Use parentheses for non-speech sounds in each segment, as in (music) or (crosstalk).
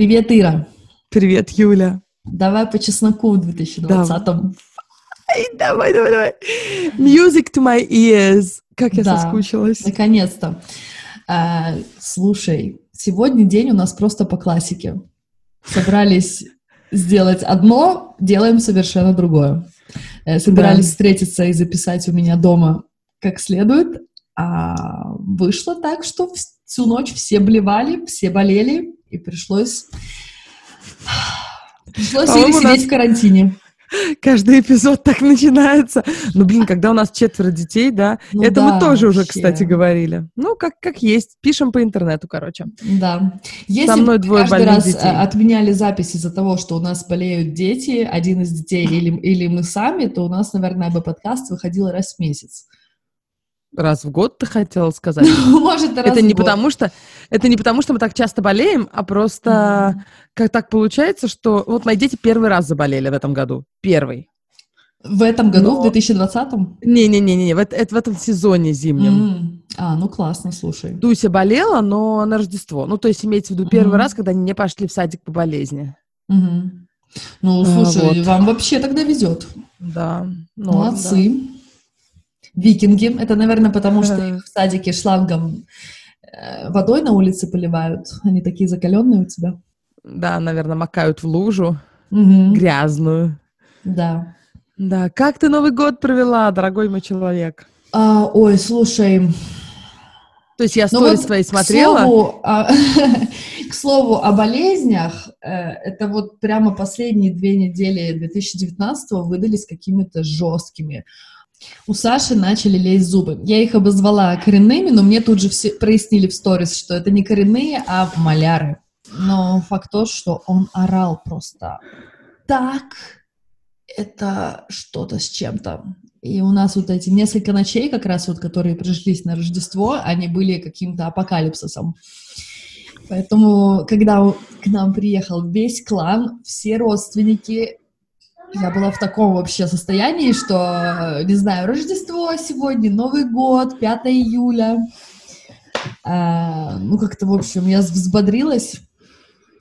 Привет, Ира. Привет, Юля. Давай по чесноку в 2020-м. Давай, давай, давай. Music to my ears. Как я Да. соскучилась. Наконец-то. А, слушай, сегодня день у нас просто по классике. Собрались сделать одно, делаем совершенно другое. Э, Собирались Да. встретиться и записать у меня дома как следует, а вышло так, что вс- всю ночь все блевали, все болели, и пришлось... (sighs) Пришлось По-моему, сидеть нас- в карантине. Каждый эпизод так начинается. Ну, блин, когда у нас четверо детей, да, Ну это да, мы тоже уже, вообще. кстати, говорили. Ну, как, как есть. Пишем по интернету, короче. Да. Если Со мной двое каждый раз детей. э, отменяли запись из-за того, что у нас болеют дети, один из детей или, или мы сами, то у нас, наверное, бы подкаст выходил раз в месяц. Раз в год ты хотела сказать? (laughs) Может, раз Это не потому что это не потому, что мы так часто болеем, а просто как так получается, что вот мои дети первый раз заболели в этом году. Первый. В этом году, в 2020-м? Не-не-не-не, в, эт- это в этом сезоне зимнем. А, ну классно, слушай. Дуся болела, но на Рождество. Ну, то есть имеется в виду первый раз, когда они не пошли в садик по болезни. Ну, слушай, вам вообще тогда везет. Да. ну, Молодцы. Викинги. Это, наверное, потому что их в садике шлангом э, водой на улице поливают. Они такие закаленные у тебя. Да, наверное, макают в лужу Мгм. грязную. Да. Да, как ты Новый год провела, дорогой мой человек? А, ой, слушай, То есть я Ну сторис вот, твои к смотрела. слову, о- (laughs) К слову о болезнях, э, это вот прямо последние две недели 2019 выдались какими-то жесткими. У Саши начали лезть зубы. Я их обозвала коренными, но мне тут же все прояснили в сторис, что это не коренные, а маляры. Но факт тот, что он орал просто так, это что-то с чем-то. И у нас вот эти несколько ночей, как раз вот, которые пришлись на Рождество, они были каким-то апокалипсисом. Поэтому, когда к нам приехал весь клан, все родственники, я была в таком вообще состоянии, что, не знаю, Рождество сегодня, Новый год, 5 июля. А, ну, как-то, в общем, я взбодрилась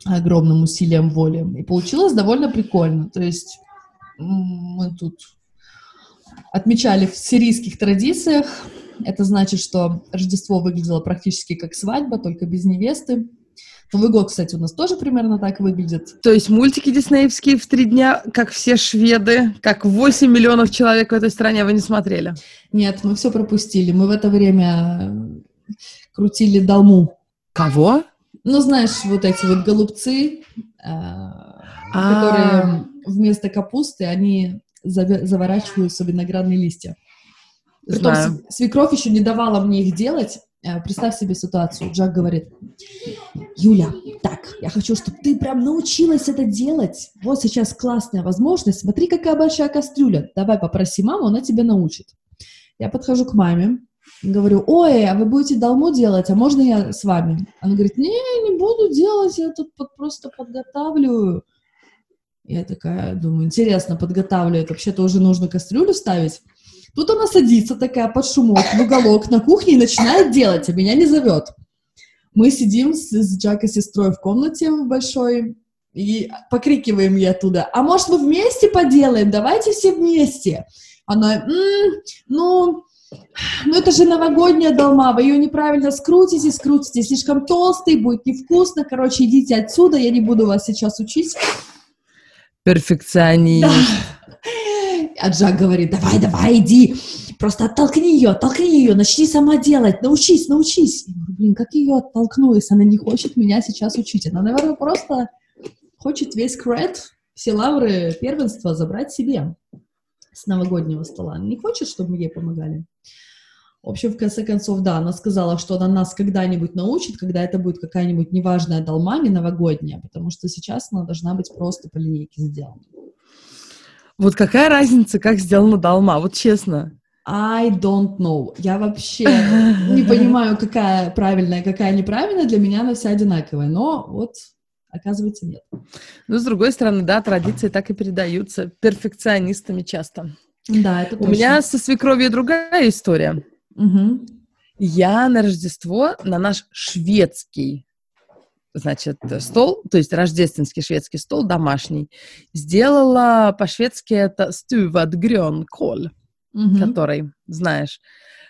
огромным усилием воли. И получилось довольно прикольно. То есть мы тут отмечали в сирийских традициях. Это значит, что Рождество выглядело практически как свадьба, только без невесты. Новый год, кстати, у нас тоже примерно так выглядит. То есть мультики диснеевские в три дня, как все шведы, как 8 миллионов человек в этой стране вы не смотрели. Нет, мы все пропустили. Мы в это время э, крутили долму. Кого? Ну, знаешь, вот эти вот голубцы, э, которые вместо капусты, они заворачиваются в виноградные листья. Притом свекровь еще не давала мне их делать. Э, Представь себе ситуацию. Джак говорит, Юля, так, я хочу, чтобы ты прям научилась это делать. Вот сейчас классная возможность. Смотри, какая большая кастрюля. Давай попроси маму, она тебя научит. Я подхожу к маме, говорю, ой, а вы будете долму делать, а можно я с вами? Она говорит, не, не буду делать, я тут под- просто подготавливаю. Я такая думаю, интересно, подготавливает, вообще-то уже нужно кастрюлю ставить. Тут она садится такая под шумок в уголок на кухне и начинает делать, а меня не зовет. Мы сидим с, с Джак и сестрой в комнате большой и покрикиваем ей оттуда, а может мы вместе поделаем, давайте все вместе. Она, «М, ну, ну это же новогодняя долма, вы ее неправильно скрутите, скрутите, слишком толстый, будет невкусно, короче, идите отсюда, я не буду вас сейчас учить. Перфекционист. А Джак говорит, давай, давай, иди, просто оттолкни ее, оттолкни ее, начни сама делать, научись, научись. Я говорю, блин, как ее оттолкну, если она не хочет меня сейчас учить? Она, наверное, просто хочет весь кред, все лавры первенства забрать себе с новогоднего стола. Не хочет, чтобы мы ей помогали. В общем, в конце концов, да, она сказала, что она нас когда-нибудь научит, когда это будет какая-нибудь неважная долма, не новогодняя, потому что сейчас она должна быть просто по линейке сделана. Вот какая разница, как сделана долма? Вот честно. I don't know. Я вообще не понимаю, какая правильная, какая неправильная. Для меня она вся одинаковая. Но вот, оказывается, нет. Но, с другой стороны, да, традиции так и передаются перфекционистами часто. Да, это У точно. меня со свекровью другая история. Мгм. Я на Рождество, на наш шведский значит, стол, то есть рождественский шведский стол домашний. Сделала по-шведски это стювад грёнколь, mm-hmm. который, знаешь,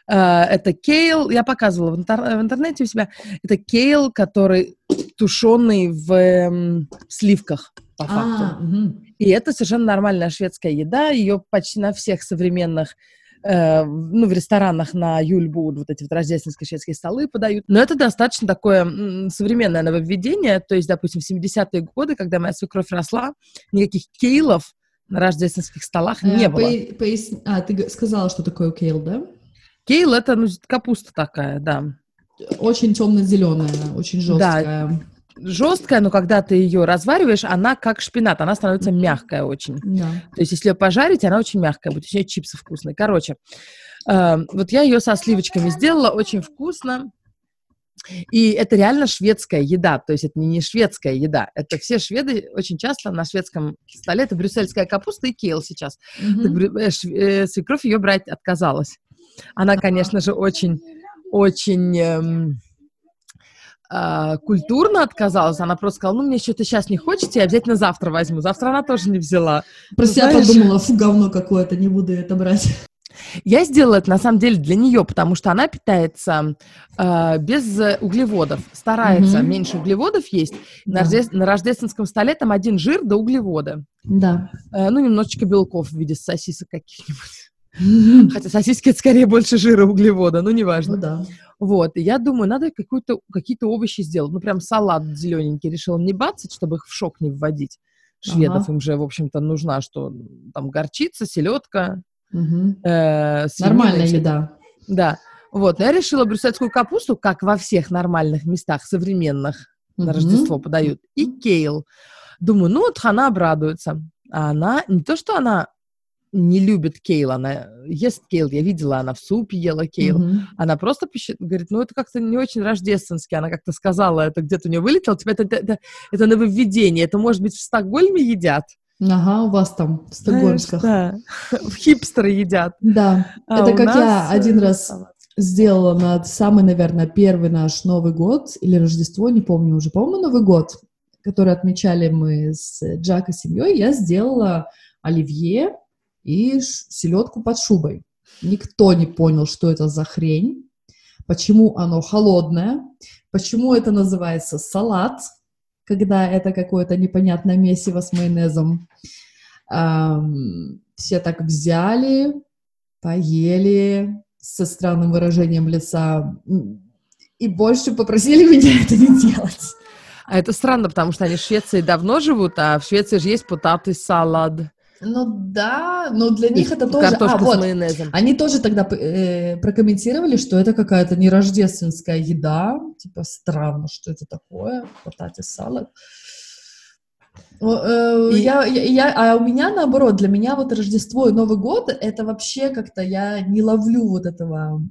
э, это кейл, я показывала в, интер- в интернете у себя, это кейл, который тушеный в э, сливках, по факту. А, угу. И это совершенно нормальная шведская еда, ее почти на всех современных э, ну, в ресторанах на Юльбу вот эти вот рождественские шведские столы подают. Но это достаточно такое м, современное нововведение. То есть, допустим, в 70-е годы, когда моя свекровь росла, никаких кейлов на рождественских столах не а, было. По, пояс... А, ты сказала, что такое кейл, да? Кейл — это ну, капуста такая, да. Очень темно-зеленая, очень жесткая. Да жесткая, но когда ты ее развариваешь, она как шпинат, она становится мягкая очень. Да. То есть, если ее пожарить, она очень мягкая будет, еще чипсы вкусные. Короче, э, вот я ее со сливочками сделала, очень вкусно. И это реально шведская еда, то есть это не шведская еда, это все шведы очень часто на шведском столе, это брюссельская капуста и кейл сейчас. Mm-hmm. Свекровь ее брать отказалась. Она, конечно же, очень, очень... Эм, э, культурно отказалась, она просто сказала, ну, мне что-то сейчас не хочется, я обязательно завтра возьму. Завтра она тоже не взяла. Про ну, себя знаешь... подумала, фу, говно какое-то, не буду это брать. Я сделала это, на самом деле, для нее, потому что она питается э, без углеводов, старается mm-hmm. меньше углеводов есть. Да. На, рожде... на рождественском столе там один жир да углеводы. Да. Э, ну, немножечко белков в виде сосисок каких-нибудь. Хотя сосиски это скорее больше жира углевода, ну неважно. Ну, да. Вот, и я думаю, надо какую-то, какие-то овощи сделать. Ну, прям салат зелененький решил не бацать, чтобы их в шок не вводить. Шведов ага. им же, в общем-то, нужна, что там горчица, селедка. Угу. Э, Нормальная еда. Да. Вот, но я решила брюссельскую капусту, как во всех нормальных местах современных угу. на Рождество подают, и кейл. Думаю, ну вот она обрадуется. А она, не то, что она не любит кейл, она ест кейл, я видела, она в супе ела кейл, mm-hmm. она просто пищит, говорит, ну это как-то не очень рождественский, она как-то сказала, это где-то у нее вылетело, типа это, это, это, это нововведение, это может быть в Стокгольме едят? Ага, у вас там в Стокгольмсках. Да, (laughs) в хипстеры едят. Да, а это как нас... я один раз сделала на самый, наверное, первый наш Новый год или Рождество, не помню уже, по-моему, Новый год, который отмечали мы с Джак и семьей, я сделала оливье, и селедку под шубой. Никто не понял, что это за хрень, почему оно холодное, почему это называется салат, когда это какое-то непонятное месиво с майонезом. Эм, все так взяли, поели со странным выражением лица и больше попросили (laughs) меня это не делать. А это странно, потому что они в Швеции давно живут, а в Швеции же есть потаты салат. Ну да, но для них и это тоже... А, вот, с майонезом. Они тоже тогда э, прокомментировали, что это какая-то нерождественская еда. Типа странно, что это такое, потати салат. Э, и... Я, я, я, а у меня наоборот, для меня вот Рождество и Новый год, это вообще как-то я не ловлю вот этого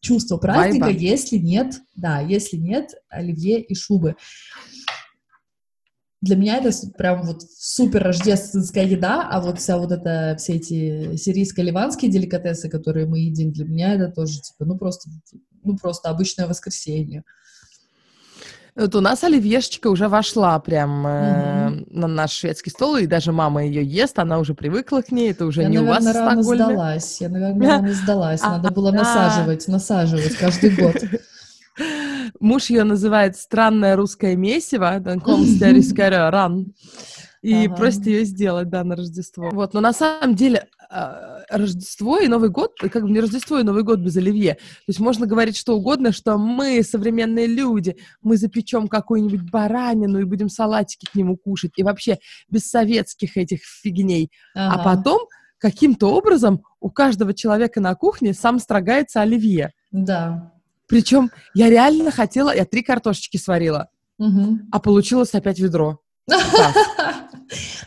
чувства праздника, Вайба. если нет, да, если нет оливье и шубы для меня это прям вот супер рождественская еда, а вот вся вот эта, все эти сирийско-ливанские деликатесы, которые мы едим, для меня это тоже, типа, ну просто, ну просто обычное воскресенье. Вот у нас оливьешечка уже вошла прям э, угу. на наш шведский стол, и даже мама ее ест, она уже привыкла к ней, это уже я, не наверное, у вас рано сдалась, я, наверное, рано сдалась, надо было (laughs) насаживать, насаживать каждый год. Муж ее называет «странное русское месиво», ран, и ага. просит ее сделать, да, на Рождество. Вот, но на самом деле а, Рождество и Новый год, как бы не Рождество и Новый год без оливье. То есть можно говорить что угодно, что мы, современные люди, мы запечем какую-нибудь баранину и будем салатики к нему кушать, и вообще без советских этих фигней. А ага. А потом каким-то образом у каждого человека на кухне сам строгается оливье. Да. Причем я реально хотела, я три картошечки сварила, угу. а получилось опять ведро. (laughs)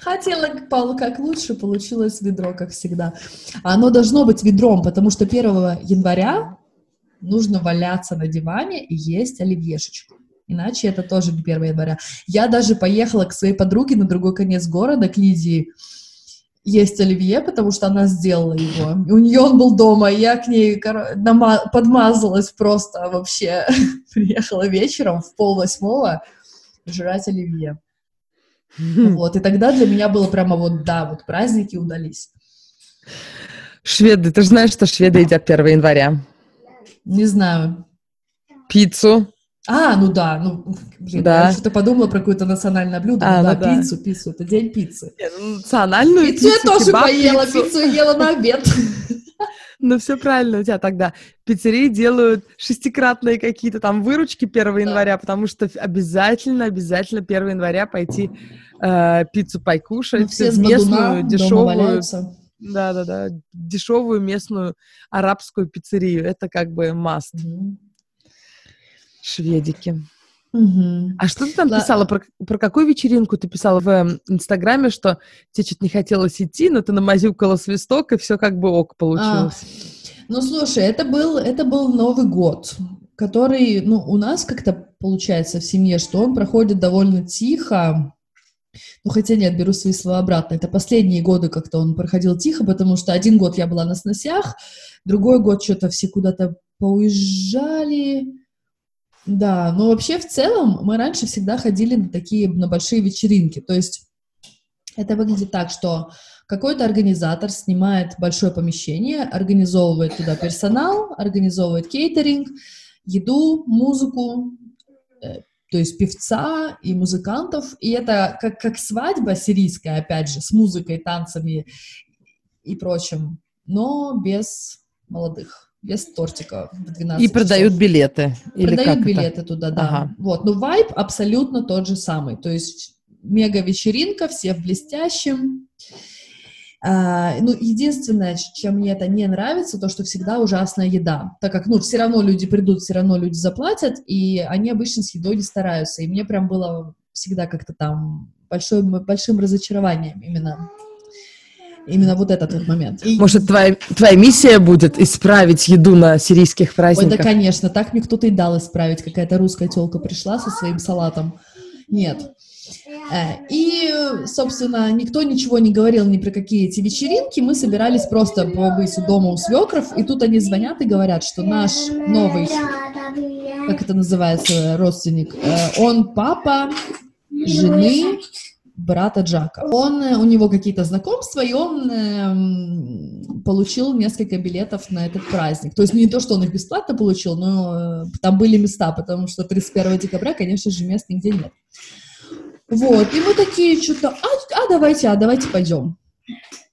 Хотела как лучше, получилось ведро, как всегда. Оно должно быть ведром, потому что 1 января нужно валяться на диване и есть оливьешечку. Иначе это тоже не 1 января. Я даже поехала к своей подруге на другой конец города, к Лидии, есть оливье, потому что она сделала его. у нее он был дома, и я к ней подмазалась просто вообще. (laughs) Приехала вечером в пол восьмого, жрать оливье. (laughs) Вот, и тогда для меня было прямо вот, да, вот праздники удались. Шведы, ты же знаешь, что шведы едят 1 января? Не знаю. Пиццу. А, ну да, ну, блин, да. я что-то подумала про какое-то национальное блюдо. А, ну, да, ну, пиццу, да. пиццу, это день пиццы. Ну, национальную пиццу, пиццу я тоже поела, пиццу. пиццу ела на обед. (laughs) Ну, все правильно у тебя тогда. Пиццерии делают шестикратные какие-то там выручки 1 января, потому что обязательно, обязательно 1 января пойти э, пиццу покушать. Ну, все местную, дешевую. Да-да-да, дешевую местную арабскую пиццерию. Это как бы must. Mm-hmm. Шведики. Угу. А что ты там да. писала? Про, про какую вечеринку ты писала в эм, Инстаграме, что тебе что-то не хотелось идти, но ты намазюкала свисток, и все как бы ок получилось? А, ну, слушай, это был, это был Новый год, который, ну, у нас как-то получается в семье, что он проходит довольно тихо, ну, хотя нет, беру свои слова обратно. Это последние годы как-то он проходил тихо, потому что один год я была на сносях, другой год что-то все куда-то поуезжали, да, но вообще в целом мы раньше всегда ходили на такие, на большие вечеринки. То есть это выглядит так, что какой-то организатор снимает большое помещение, организовывает туда персонал, организовывает кейтеринг, еду, музыку, э, то есть певца и музыкантов. И это как, как свадьба сирийская, опять же, с музыкой, танцами и прочим, но без молодых без тортика в 12 И продают часов. билеты? Или продают билеты это? туда, да. Ага. Вот, но вайб абсолютно тот же самый. То есть мега-вечеринка, все в блестящем. А, ну, единственное, чем мне это не нравится, то, что всегда ужасная еда. Так как, ну, все равно люди придут, все равно люди заплатят, и они обычно с едой не стараются. И мне прям было всегда как-то там большой, большим разочарованием именно Именно вот этот вот момент. И... Может, твоя, твоя миссия будет исправить еду на сирийских праздниках? Ой, да, конечно. Так мне кто-то и дал исправить. Какая-то русская телка пришла со своим салатом. Нет. Э, и, собственно, никто ничего не говорил ни про какие эти вечеринки. Мы собирались просто побыть дома у свекров, и тут они звонят и говорят, что наш новый, как это называется, родственник, э, он папа жены брата Джака. Он, э, у него какие-то знакомства, и он э, получил несколько билетов на этот праздник. То есть не то, что он их бесплатно получил, но э, там были места, потому что 31 декабря, конечно же, мест нигде нет. Вот, и мы такие что-то, а, а давайте, а давайте пойдем.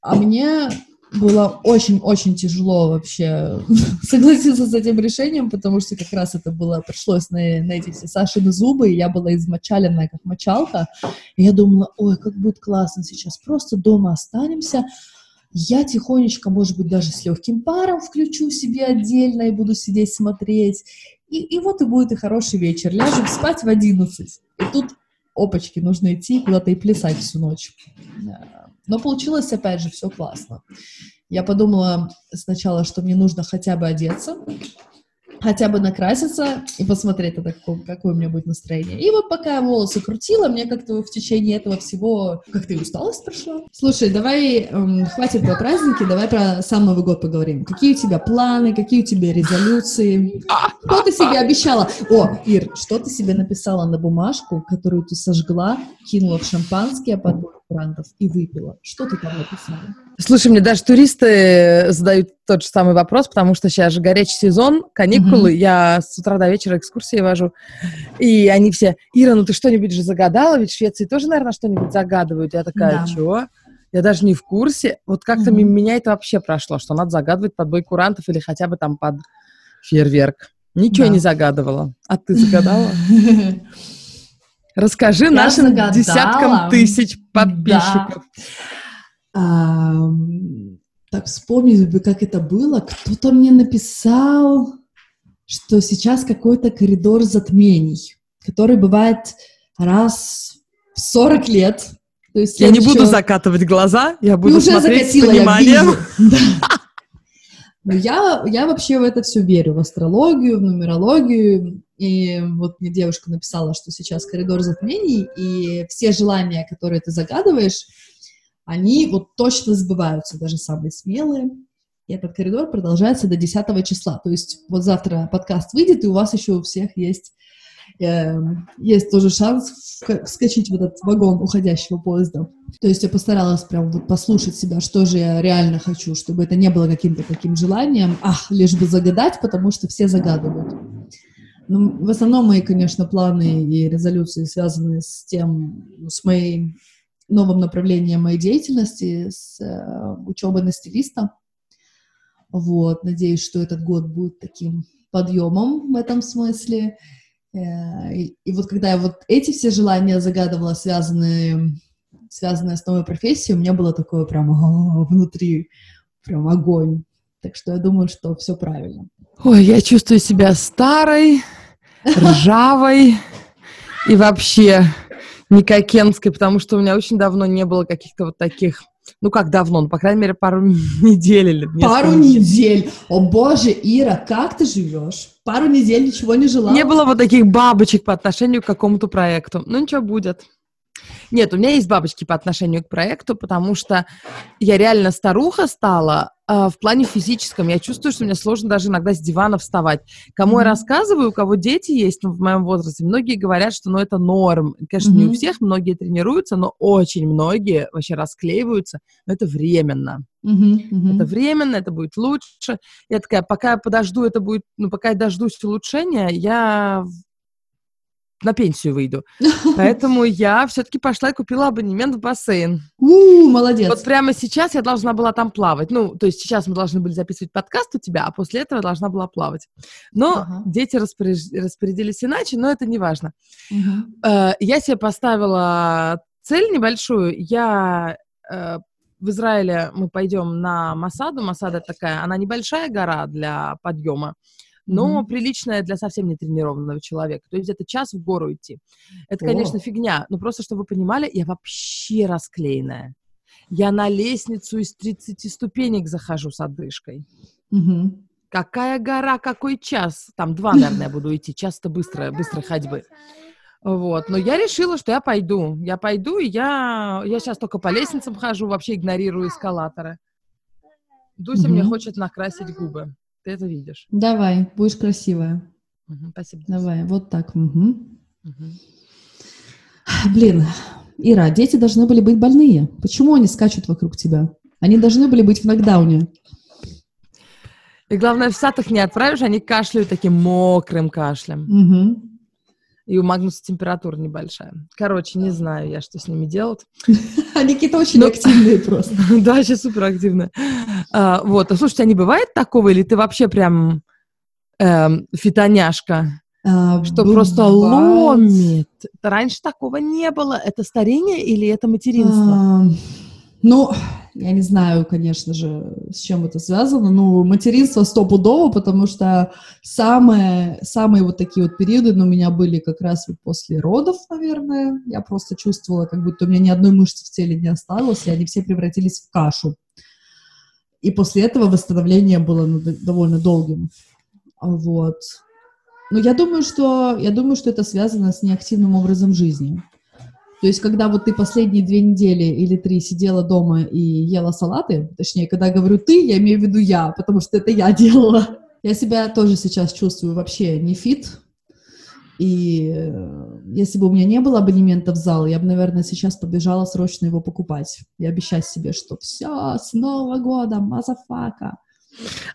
А мне было очень-очень тяжело вообще (laughs) согласиться с этим решением, потому что как раз это было, пришлось на, на эти все Сашины зубы, и я была измочаленная, как мочалка, и я думала, ой, как будет классно сейчас, просто дома останемся, я тихонечко, может быть, даже с легким паром включу себе отдельно и буду сидеть смотреть, и, и вот и будет и хороший вечер, ляжем спать в одиннадцать, и тут, опачки, нужно идти куда-то и плясать всю ночь. Но получилось, опять же, все классно. Я подумала сначала, что мне нужно хотя бы одеться, хотя бы накраситься и посмотреть, тогда, какое, какое у меня будет настроение. И вот пока я волосы крутила, мне как-то в течение этого всего как-то и усталость прошла. Слушай, давай, эм, хватит про праздники, давай про сам Новый год поговорим. Какие у тебя планы, какие у тебя резолюции? Что ты себе обещала? О, Ир, что ты себе написала на бумажку, которую ты сожгла, кинула в шампанское, подбор брендов и выпила? Что ты там написала? Слушай, мне даже туристы задают тот же самый вопрос, потому что сейчас же горячий сезон, каникулы, mm-hmm. я с утра до вечера экскурсии вожу, и они все, Ира, ну ты что-нибудь же загадала, ведь в Швеции тоже, наверное, что-нибудь загадывают. Я такая, да. чего? Я даже не в курсе. Вот как-то mm-hmm. мимо меня это вообще прошло, что надо загадывать под бой курантов или хотя бы там под фейерверк. Ничего да. не загадывала. А ты загадала? (laughs) Расскажи нашим десяткам тысяч подписчиков. А, так вспомнить бы, как это было. Кто-то мне написал, что сейчас какой-то коридор затмений, который бывает раз в 40 лет. То есть я не буду закатывать глаза, я буду смотреть с пониманием. (laughs) Я, я вообще в это все верю, в астрологию, в нумерологию. И вот мне девушка написала, что сейчас коридор затмений, и все желания, которые ты загадываешь, они вот точно сбываются, даже самые смелые. И этот коридор продолжается до 10 числа. То есть вот завтра подкаст выйдет, и у вас еще у всех есть э, есть тоже шанс вскочить в этот вагон уходящего поезда. То есть я постаралась прям вот послушать себя, что же я реально хочу, чтобы это не было каким-то таким желанием, ах, лишь бы загадать, потому что все загадывают. Ну, в основном мои, конечно, планы и резолюции связаны с тем, с моим новым направлением моей деятельности, с э, учебой на стилиста. Вот, надеюсь, что этот год будет таким подъемом в этом смысле. Э, и, вот когда я вот эти все желания загадывала, связанные, связанные с новой профессией, у меня было такое прям внутри прям огонь. Так что я думаю, что все правильно. Ой, я чувствую себя старой, ржавой и вообще никакенской, потому что у меня очень давно не было каких-то вот таких ну, как давно? Ну, по крайней мере, пару (laughs) недель или Пару недель. О, боже, Ира, как ты живешь? Пару недель ничего не жила? Не было вот таких бабочек по отношению к какому-то проекту. Ну, ничего будет. Нет, у меня есть бабочки по отношению к проекту, потому что я реально старуха стала в плане физическом. Я чувствую, что мне сложно даже иногда с дивана вставать. Кому mm-hmm. я рассказываю, у кого дети есть ну, в моем возрасте, многие говорят, что ну, это норм. Конечно, mm-hmm. не у всех, многие тренируются, но очень многие вообще расклеиваются. Но это временно. Mm-hmm. Mm-hmm. Это временно, это будет лучше. Я такая, пока я подожду, это будет, ну, пока я дождусь улучшения, я на пенсию выйду. (laughs) Поэтому я все-таки пошла и купила абонемент в бассейн. У, молодец. Вот прямо сейчас я должна была там плавать. Ну, то есть сейчас мы должны были записывать подкаст у тебя, а после этого я должна была плавать. Но ага. дети распоряж... распорядились иначе, но это не важно. Угу. Я себе поставила цель небольшую. Я э, в Израиле мы пойдем на Масаду. Масада такая, она небольшая гора для подъема но mm-hmm. приличная для совсем не тренированного человека. То есть это час в гору идти. Это, конечно, фигня, но просто, чтобы вы понимали, я вообще расклеенная. Я на лестницу из 30 ступенек захожу с отдышкой. Mm-hmm. Какая гора, какой час? Там два, (laughs) наверное, буду идти. Часто быстро, быстрой ходьбы. Вот. Но я решила, что я пойду. Я пойду, и я, я сейчас только по лестницам хожу, вообще игнорирую (laughs) эскалаторы. Дуся mm-hmm. мне хочет накрасить губы. Ты это видишь. Давай, будешь красивая. Угу, спасибо. Давай, вот так. Угу. Угу. Блин, Ира, дети должны были быть больные. Почему они скачут вокруг тебя? Они должны были быть в нокдауне. И главное, в сад их не отправишь, они кашляют таким мокрым кашлем. Угу. И у Магнуса температура небольшая. Короче, не знаю я, что с ними делать. (laughs) Они какие-то очень Но... активные (laughs) просто. Да, сейчас супер активные. А, вот, а слушайте, а не бывает такого, или ты вообще прям эм, фитоняшка? А, что просто ломит. Раньше такого не было. Это старение или это материнство? А, ну, я не знаю, конечно же, с чем это связано. Ну, материнство стопудово, потому что самые, самые вот такие вот периоды ну, у меня были как раз вот после родов, наверное. Я просто чувствовала, как будто у меня ни одной мышцы в теле не осталось, и они все превратились в кашу. И после этого восстановление было ну, довольно долгим. Вот. Но я думаю, что, я думаю, что это связано с неактивным образом жизни. То есть, когда вот ты последние две недели или три сидела дома и ела салаты, точнее, когда говорю ты, я имею в виду я, потому что это я (laughs) делала. Я себя тоже сейчас чувствую вообще не fit, и э, если бы у меня не было абонемента в зал, я бы, наверное, сейчас побежала срочно его покупать и обещать себе, что все, с Нового года, motherfucka.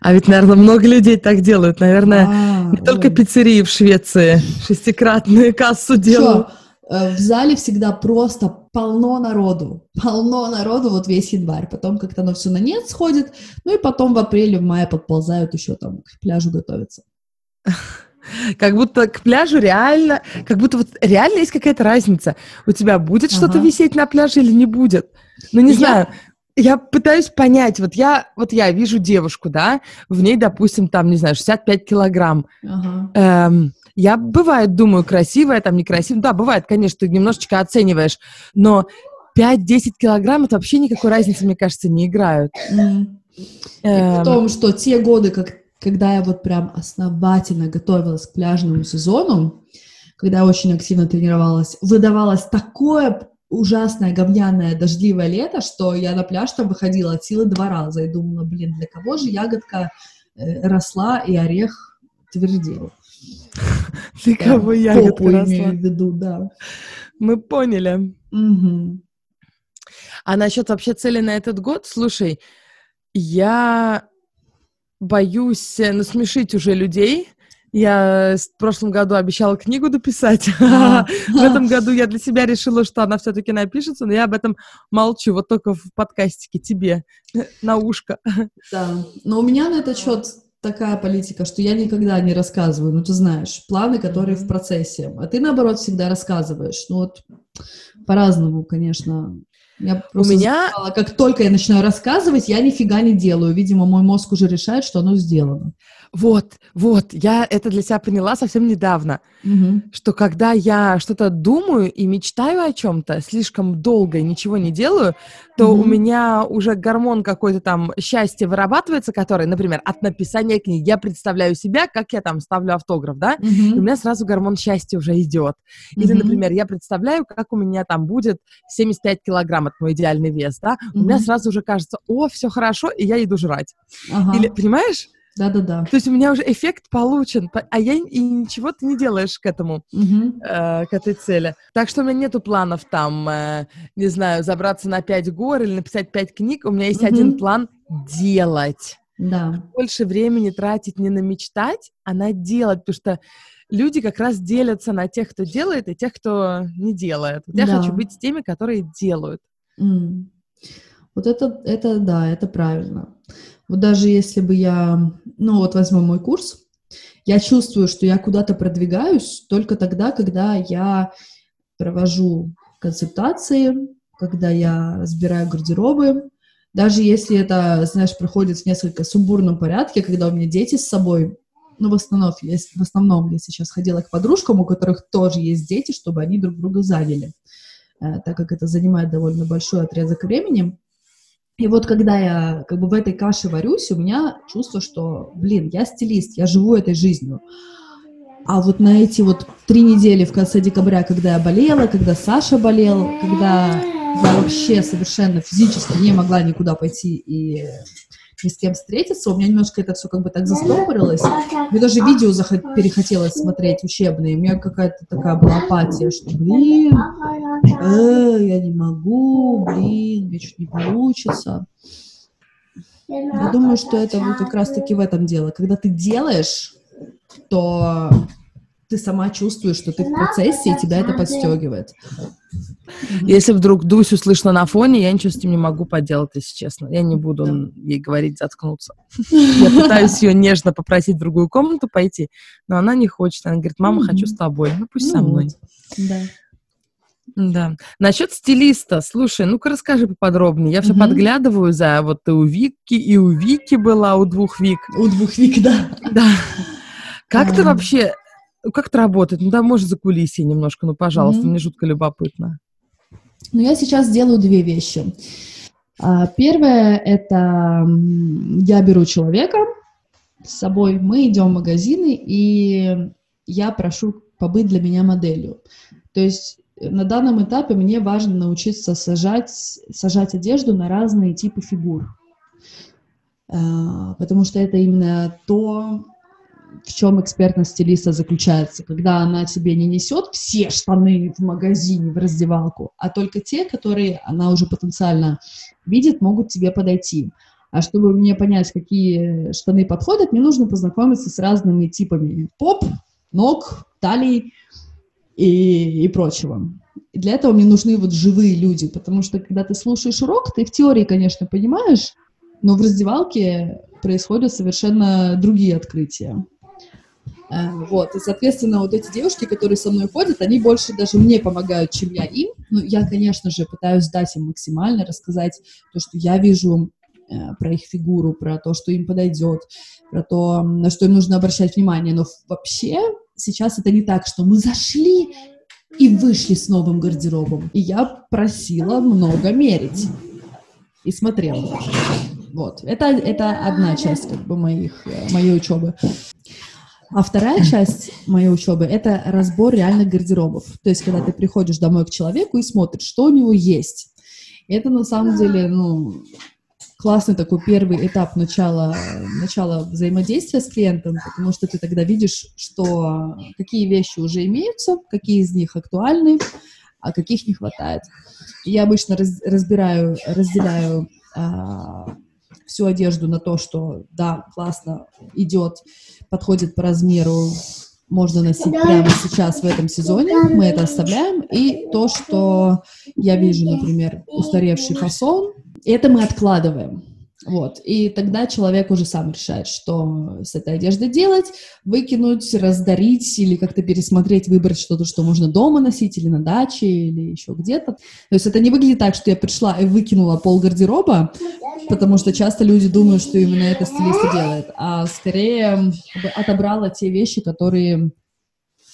А ведь, наверное, много людей так делают. Наверное, а, не только пиццерии в Швеции шестикратную кассу делают. Что? Э, в зале всегда просто полно народу, полно народу вот весь январь, потом как-то оно все на нет сходит, ну и потом в апреле, в мае подползают еще там к пляжу готовиться. Как будто к пляжу реально, как будто вот реально есть какая-то разница. У тебя будет ага. что-то висеть на пляже или не будет? Ну, не я... знаю. Я пытаюсь понять, вот я, вот я вижу девушку, да, в ней, допустим, там, не знаю, 65 килограмм. Ага. Эм, я, бывает, думаю, красивая, там, некрасивая. Да, бывает, конечно, ты немножечко оцениваешь, но 5-10 килограмм, это вообще никакой разницы, мне кажется, не играют. Mm. Эм... В том, что те годы, как, когда я вот прям основательно готовилась к пляжному сезону, когда я очень активно тренировалась, выдавалось такое ужасное говняное дождливое лето, что я на пляж там выходила от силы два раза и думала, блин, для кого же ягодка э, росла и орех твердел. (laughs) Да, кого ягодка росла. имею в виду, да. Мы поняли. А насчет вообще цели на этот год, слушай, я боюсь э, насмешить уже людей. Я в прошлом году обещала книгу дописать. (laughs) А. В этом году я для себя решила, что она все-таки напишется, но я об этом молчу, вот только в подкастике тебе на ушко. Да, но у меня на этот счет такая политика, что я никогда не рассказываю, ну ты знаешь, планы, которые в процессе, а ты наоборот всегда рассказываешь. Ну вот по-разному, конечно. Я просто меня- замечала, как только я начинаю рассказывать, я нифига не делаю. Видимо, мой мозг уже решает, что оно сделано. Вот, вот, я это для себя поняла совсем недавно. Мгм. что когда я что-то думаю и мечтаю о чем-то слишком долго и ничего не делаю, то у Мгм. меня уже гормон какой-то там счастья вырабатывается, который, например, от написания книги. Я представляю себя, как я там ставлю автограф, да, и у меня сразу гормон счастья уже идет. Или, Мгм. например, я представляю, как у меня там будет 75 килограмм от мой идеальный вес, да, у меня сразу уже кажется, о, все хорошо, и я иду жрать. Ага. Или, понимаешь? Да-да-да. То есть у меня уже эффект получен, по- а я и ничего ты не делаешь к этому Мгм. э, к этой цели. Так что у меня нету планов там, э, не знаю, забраться на пять гор или написать пять книг. У меня есть Мгм. один план — делать. Да. Больше времени тратить не на мечтать, а на делать, потому что люди как раз делятся на тех, кто делает, и тех, кто не делает. Вот Я Да. хочу быть с теми, которые делают. М. Вот это, это, да, это правильно. Вот даже если бы я, ну вот возьму мой курс, я чувствую, что я куда-то продвигаюсь только тогда, когда я провожу консультации, когда я разбираю гардеробы, даже если это, знаешь, проходит в несколько сумбурном порядке, когда у меня дети с собой, ну, в основном, я, в основном я сейчас ходила к подружкам, у которых тоже есть дети, чтобы они друг друга заняли, так как это занимает довольно большой отрезок времени. И вот когда я как бы в этой каше варюсь, у меня чувство, что, блин, я стилист, я живу этой жизнью. А вот на эти вот три недели в конце декабря, когда я болела, когда Саша болел, когда я вообще совершенно физически не могла никуда пойти и с кем встретиться, у меня немножко это все как бы так застопорилось. Мне даже видео захот- перехотелось смотреть учебные. У меня какая-то такая была апатия, что, блин, э, я не могу, блин, мне что-то не получится. Я думаю, что это вот как раз-таки в этом дело. Когда ты делаешь, то ты сама чувствуешь, что ты в процессе, и тебя это подстегивает. Если вдруг Дусю слышно на фоне, я ничего с этим не могу поделать, если честно. Я не буду Да. ей говорить заткнуться. Я пытаюсь ее нежно попросить в другую комнату пойти, но она не хочет. Она говорит, мама, хочу с тобой. Ну, пусть со Ну мной. вот, Да. Да. Насчет стилиста, слушай, ну-ка расскажи поподробнее. Я все Мгм. подглядываю за вот ты у Вики, и у Вики была, у двух Вик. У двух вик, да. Да. Как ты А. вообще, как это работает? Ну да, может, за кулисье немножко, ну, пожалуйста, Мгм. мне жутко любопытно. Но я сейчас делаю две вещи. А, Первое — это я беру человека с собой, мы идем в магазины, и я прошу побыть для меня моделью. То есть э, на данном этапе мне важно научиться сажать, сажать одежду на разные типы фигур. А, Потому что это именно то, в чем экспертность стилиста заключается, когда она тебе не несет все штаны в магазине, в раздевалку, а только те, которые она уже потенциально видит, могут тебе подойти. А чтобы мне понять, какие штаны подходят, мне нужно познакомиться с разными типами поп, ног, талий и, и прочего. И для этого мне нужны вот живые люди, потому что когда ты слушаешь урок, ты в теории, конечно, понимаешь, но в раздевалке происходят совершенно другие открытия. Э, Вот, и, соответственно, вот эти девушки, которые со мной ходят, они больше даже мне помогают, чем я им. Ну, я, конечно же, пытаюсь дать им максимально, рассказать то, что я вижу э, про их фигуру, про то, что им подойдет, про то, на что им нужно обращать внимание. Но вообще сейчас это не так, что мы зашли и вышли с новым гардеробом. И я просила много мерить. И смотрела. Вот. Это, это одна часть как бы моих, э, моей учебы. А вторая часть моей учебы — это разбор реальных гардеробов. То есть, когда ты приходишь домой к человеку и смотришь, что у него есть. Это, на самом деле, ну, классный такой первый этап начала, начала взаимодействия с клиентом, потому что ты тогда видишь, что какие вещи уже имеются, какие из них актуальны, а каких не хватает. Я обычно раз, разбираю, разделяю а, всю одежду на то, что да, классно идет, подходит по размеру, можно носить прямо сейчас в этом сезоне, мы это оставляем, и то, что я вижу, например, устаревший фасон, это мы откладываем. Вот. И тогда человек уже сам решает, что с этой одеждой делать, выкинуть, раздарить или как-то пересмотреть, выбрать что-то, что можно дома носить или на даче, или еще где-то. То есть это не выглядит так, что я пришла и выкинула пол гардероба, потому что часто люди думают, что именно это стилист делает, а скорее отобрала те вещи, которые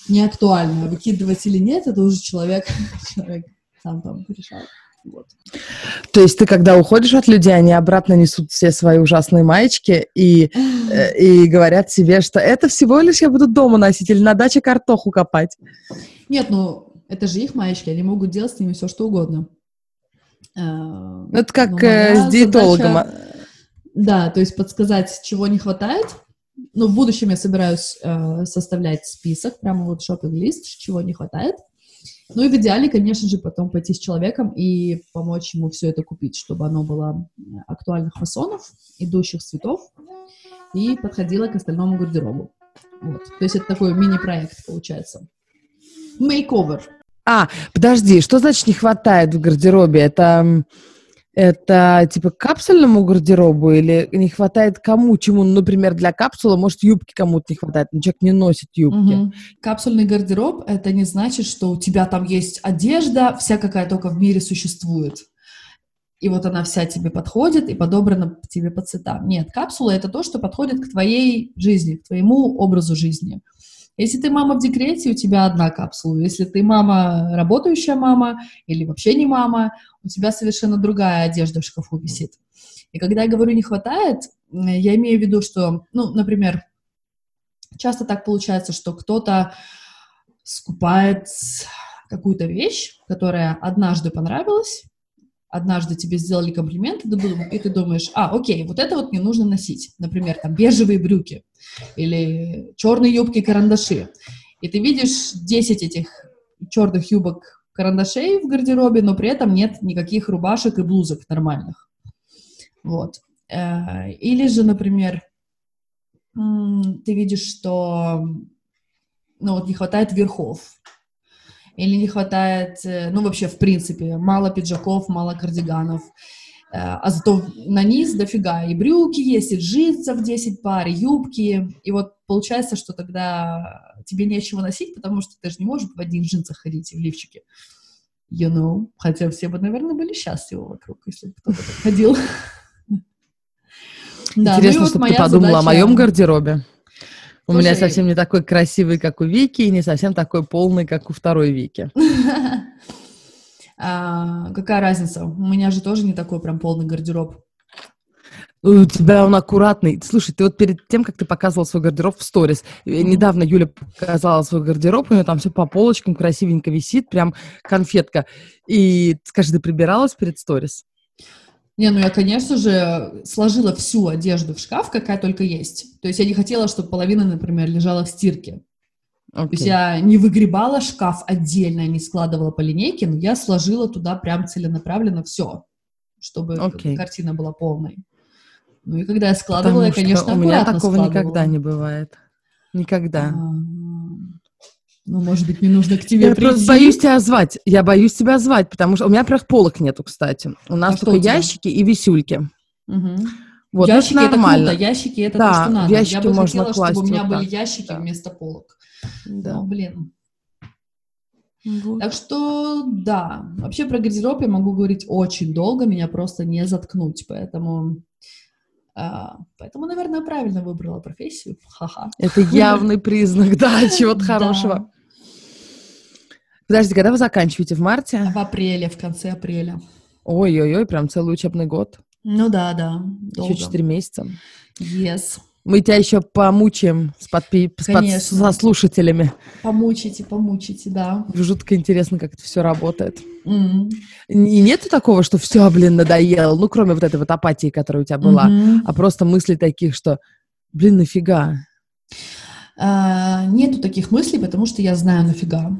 не актуальны. Выкидывать или нет, это уже человек, (laughs) человек сам там решает. Вот. То есть ты, когда уходишь от людей, они обратно несут все свои ужасные маечки и, э, и говорят себе, что это всего лишь я буду дома носить или на даче картоху копать. Нет, ну это же их маечки, они могут делать с ними все, что угодно. Э, ну, это как э, с диетологом. Задача, да, то есть подсказать, чего не хватает. Ну, в будущем я собираюсь э, составлять список, прямо вот шопинг-лист, чего не хватает. Ну и в идеале, конечно же, потом пойти с человеком и помочь ему все это купить, чтобы оно было актуальных фасонов, идущих цветов и подходило к остальному гардеробу. Вот. То есть это такой мини-проект получается. Мейковер. А, подожди, что значит не хватает в гардеробе? Это это типа капсульному гардеробу или не хватает кому, чему, например, для капсулы, может, юбки кому-то не хватает, но человек не носит юбки. Угу. Капсульный гардероб — это не значит, что у тебя там есть одежда, вся какая только в мире существует. И вот она вся тебе подходит и подобрана тебе по цветам. Нет, капсула — это то, что подходит к твоей жизни, к твоему образу жизни. Если ты мама в декрете, у тебя одна капсула. Если ты мама, работающая мама или вообще не мама, у тебя совершенно другая одежда в шкафу висит. И когда я говорю «не хватает», я имею в виду, что, ну, например, часто так получается, что кто-то скупает какую-то вещь, которая однажды понравилась, однажды тебе сделали комплимент, и ты думаешь, а, окей, вот это вот мне нужно носить. Например, там бежевые брюки или черные юбки-карандаши. И ты видишь 10 этих черных юбок карандашей в гардеробе, но при этом нет никаких рубашек и блузок нормальных. Вот. Э, или же, например, ты видишь, что ну, вот не хватает верхов или не хватает, э, ну, вообще, в принципе, мало пиджаков, мало кардиганов, э, а зато на низ дофига и брюки есть, и джинсов 10 пар, и юбки, и вот получается, что тогда тебе нечего носить, потому что ты же не можешь в одних джинсах ходить и в лифчике. You know, хотя все бы, наверное, были счастливы вокруг, если бы кто-то так ходил. (laughs) Интересно, ну, чтобы ты подумала о моем гардеробе. У меня совсем не такой красивый, как у Вики, и не совсем такой полный, как у второй Вики. (laughs) а, какая разница? У меня же тоже не такой прям полный гардероб. У тебя он аккуратный. Слушай, ты вот перед тем, как ты показывал свой гардероб в сторис, mm-hmm. недавно Юля показала свой гардероб, у нее там все по полочкам красивенько висит, прям конфетка. И скажи, ты прибиралась перед сторис? Не, ну я, конечно же, сложила всю одежду в шкаф, какая только есть. То есть я не хотела, чтобы половина, например, лежала в стирке. Okay. То есть я не выгребала шкаф отдельно, не складывала по линейке, но я сложила туда прям целенаправленно все, чтобы okay. картина была полной. Ну и когда я складывала, Потому я, конечно, у меня такого никогда не бывает. Никогда. А-а-а. Ну, может быть, мне нужно к тебе я прийти. просто боюсь тебя звать. Я боюсь тебя звать, потому что у меня, во-первых, полок нету, кстати. У нас а только ящики и висюльки. Угу. Вот, ящики это нормально. Это круто. Ящики это да, то, что надо. Ящики я бы можно хотела, класть чтобы у меня вот были ящики да. вместо полок. Да. Но, блин. Вот. Так что, да, вообще про гардероб я могу говорить очень долго, меня просто не заткнуть, поэтому а, поэтому, наверное, правильно выбрала профессию. Ха-ха. Это явный признак, да, (laughs) чего-то хорошего. Подожди, когда вы заканчиваете? В марте? В апреле, в конце апреля. Ой-ой-ой, прям целый учебный год. Ну да, да. Долго. Еще четыре месяца. Yes. Мы тебя еще помучаем с, подпи... с, под... со слушателями. Помучите, помучите, да. Жутко интересно, как это все работает. Mm. И нету такого, что все, блин, надоело, ну, кроме вот этой вот апатии, которая у тебя была, mm-hmm. а просто мысли таких, что, блин, нафига? А, нету таких мыслей, потому что я знаю нафига.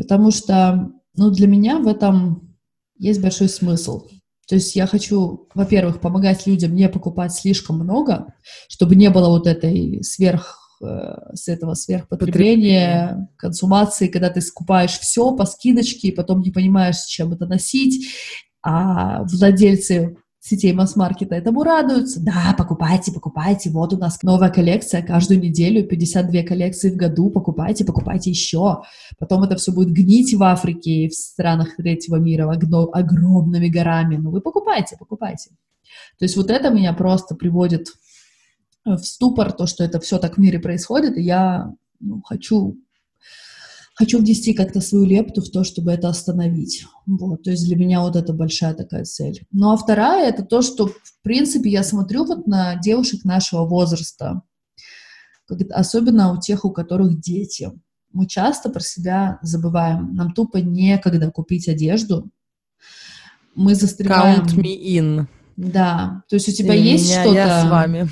Потому что, ну, для меня в этом есть большой смысл. То есть я хочу, во-первых, помогать людям не покупать слишком много, чтобы не было вот этой сверх э, с этого сверхпотребления, консумации, когда ты скупаешь все по скидочке, и потом не понимаешь, чем это носить, а владельцы сетей масс-маркета этому радуются. Да, покупайте, покупайте, вот у нас новая коллекция каждую неделю, 52 коллекции в году, покупайте, покупайте еще. Потом это все будет гнить в Африке и в странах третьего мира огромными горами. Ну вы покупайте, покупайте. То есть вот это меня просто приводит в ступор, то, что это все так в мире происходит, и я ну, хочу хочу внести как-то свою лепту в то, чтобы это остановить. Вот, то есть для меня вот это большая такая цель. Ну а вторая это то, что в принципе я смотрю вот на девушек нашего возраста, особенно у тех, у которых дети. Мы часто про себя забываем. Нам тупо некогда купить одежду. Мы застреваем. Count me in. Да, то есть у тебя И есть что-то. Я с вами.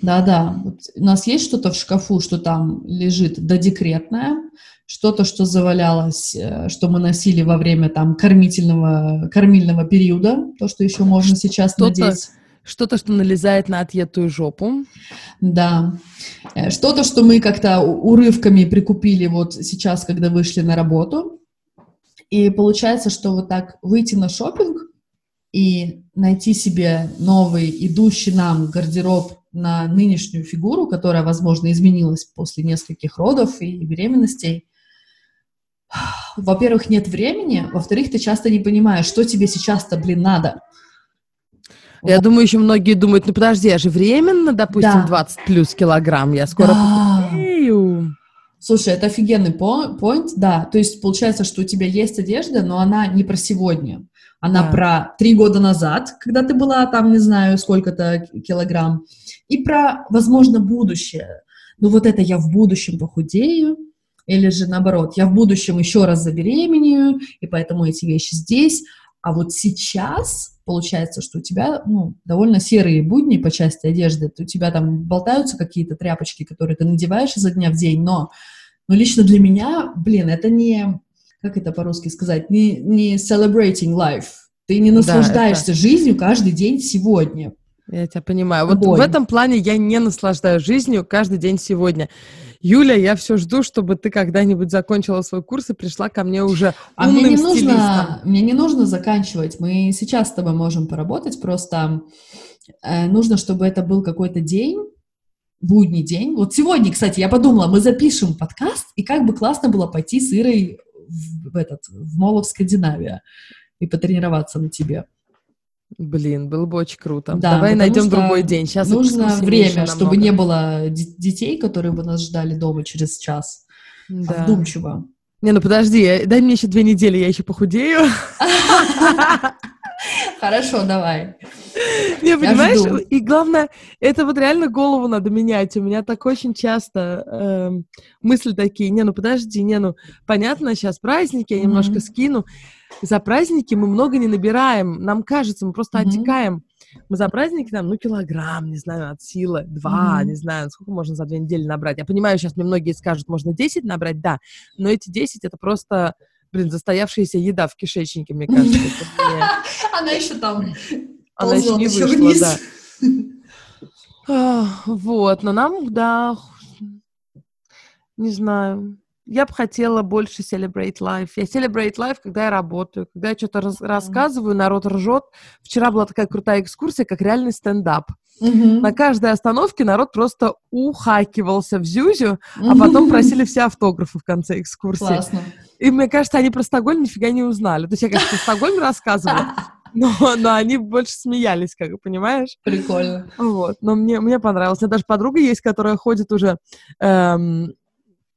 Да-да, вот у нас есть что-то в шкафу, что там лежит додекретное, что-то, что завалялось, э, что мы носили во время там кормительного, кормильного периода, то, что еще можно сейчас что-то, надеть. Что-то, что налезает на отъетую жопу. Да. Э, что-то, что мы как-то урывками прикупили вот сейчас, когда вышли на работу. И получается, что вот так выйти на шопинг и найти себе новый, идущий нам гардероб на нынешнюю фигуру, которая, возможно, изменилась после нескольких родов и беременностей, во-первых, нет времени, во-вторых, ты часто не понимаешь, что тебе сейчас-то, блин, надо. Я вот. думаю, еще многие думают, ну подожди, я же временно, допустим, да. 20 плюс килограмм, я скоро да. Слушай, это офигенный поинт, да. То есть получается, что у тебя есть одежда, но она не про сегодня. Она да. про три года назад, когда ты была там, не знаю, сколько-то килограмм, и про, возможно, будущее. Ну вот это я в будущем похудею, или же наоборот, я в будущем еще раз забеременею, и поэтому эти вещи здесь. А вот сейчас получается, что у тебя ну, довольно серые будни по части одежды. У тебя там болтаются какие-то тряпочки, которые ты надеваешь изо дня в день, но, но лично для меня, блин, это не, как это по-русски сказать, не, не celebrating life. Ты не наслаждаешься да, это... жизнью каждый день сегодня. Я тебя понимаю. Вот в этом плане я не наслаждаюсь жизнью каждый день сегодня. Юля, я все жду, чтобы ты когда-нибудь закончила свой курс и пришла ко мне уже а умным мне не стилистом. нужно, мне не нужно заканчивать. Мы сейчас с тобой можем поработать, просто э, нужно, чтобы это был какой-то день, будний день. Вот сегодня, кстати, я подумала, мы запишем подкаст, и как бы классно было пойти с Ирой в, в этот, в Молов Скандинавия и потренироваться на тебе. Блин, было бы очень круто. Да, Давай найдем другой день. Сейчас нужно время, чтобы не было детей, которые бы нас ждали дома через час. Да. Вдумчиво. Не, ну подожди, дай мне еще две недели, я еще похудею. (laughs) Хорошо, давай. Не, понимаешь, жду. и главное, это вот реально голову надо менять. У меня так очень часто э, мысли такие, не, ну подожди, не, ну понятно, сейчас праздники, я mm-hmm. немножко скину. За праздники мы много не набираем, нам кажется, мы просто mm-hmm. отекаем. Мы за праздники там, ну, килограмм, не знаю, от силы, два, mm-hmm. не знаю, сколько можно за две недели набрать. Я понимаю, сейчас мне многие скажут, можно 10 набрать, да, но эти 10 это просто блин, застоявшаяся еда в кишечнике, мне кажется. (laughs) Она еще там Она еще не вышла, да. (laughs) Вот, но нам, да, не знаю. Я бы хотела больше celebrate life. Я celebrate life, когда я работаю, когда я что-то рас- рассказываю, народ ржет. Вчера была такая крутая экскурсия, как реальный стендап. Mm-hmm. На каждой остановке народ просто ухакивался в зюзю, mm-hmm. а потом просили все автографы в конце экскурсии. Классно. И мне кажется, они про Стокгольм нифига не узнали. То есть я, конечно, Стокгольм рассказывала, но, но они больше смеялись, как понимаешь? Прикольно. Вот, но мне, мне понравилось. У меня даже подруга есть, которая ходит уже... Эм,